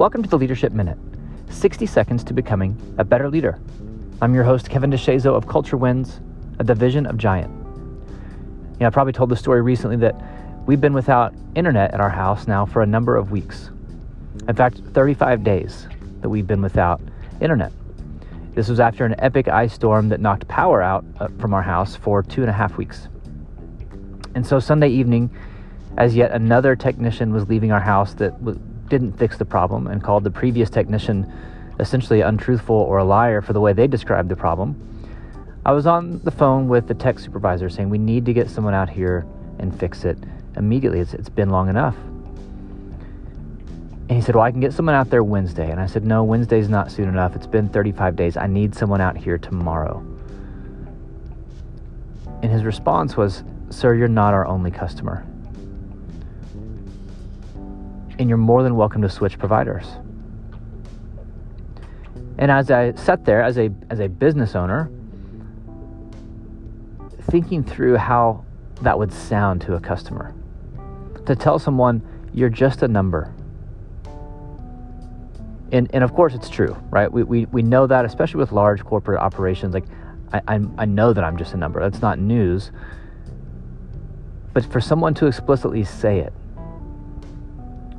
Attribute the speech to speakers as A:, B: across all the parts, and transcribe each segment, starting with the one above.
A: welcome to the Leadership Minute 60 seconds to becoming a better leader. I'm your host, Kevin DeShazo of Culture Wins, a division of Giant. You know, I probably told the story recently that we've been without internet at our house now for a number of weeks. In fact, 35 days that we've been without internet. This was after an epic ice storm that knocked power out uh, from our house for two and a half weeks. And so Sunday evening, as yet another technician was leaving our house that didn't fix the problem and called the previous technician essentially untruthful or a liar for the way they described the problem. I was on the phone with the tech supervisor saying we need to get someone out here and fix it immediately. It's, it's been long enough. And he said, Well, I can get someone out there Wednesday. And I said, No, Wednesday's not soon enough. It's been 35 days. I need someone out here tomorrow. And his response was, Sir, you're not our only customer and you're more than welcome to switch providers. And as I sat there as a as a business owner, thinking through how that would sound to a customer, to tell someone you're just a number. And, and of course it's true, right? We, we, we know that, especially with large corporate operations. Like, I, I, I know that I'm just a number. That's not news. But for someone to explicitly say it,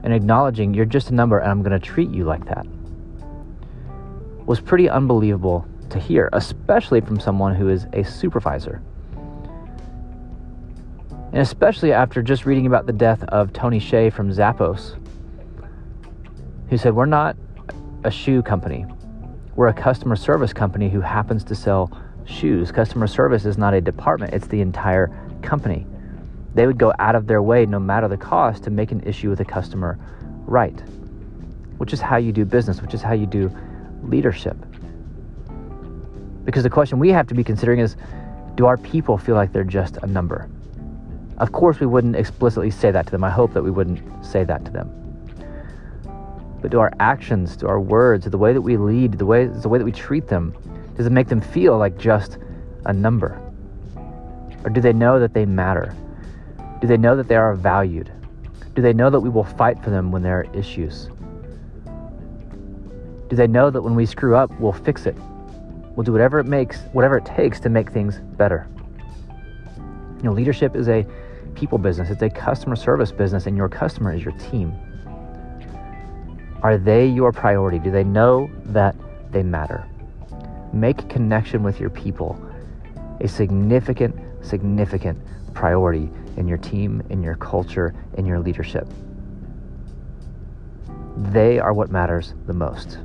A: and acknowledging you're just a number and I'm going to treat you like that was pretty unbelievable to hear, especially from someone who is a supervisor. And especially after just reading about the death of Tony Hsieh from Zappos, who said, We're not a shoe company, we're a customer service company who happens to sell shoes. Customer service is not a department, it's the entire company. They would go out of their way, no matter the cost, to make an issue with a customer right, which is how you do business, which is how you do leadership. Because the question we have to be considering is do our people feel like they're just a number? Of course, we wouldn't explicitly say that to them. I hope that we wouldn't say that to them. But do our actions, do our words, the way that we lead, the way, the way that we treat them, does it make them feel like just a number? Or do they know that they matter? Do they know that they are valued? Do they know that we will fight for them when there are issues? Do they know that when we screw up, we'll fix it? We'll do whatever it makes, whatever it takes to make things better. You know, leadership is a people business. It's a customer service business, and your customer is your team. Are they your priority? Do they know that they matter? Make connection with your people a significant, significant priority in your team, in your culture, in your leadership. They are what matters the most.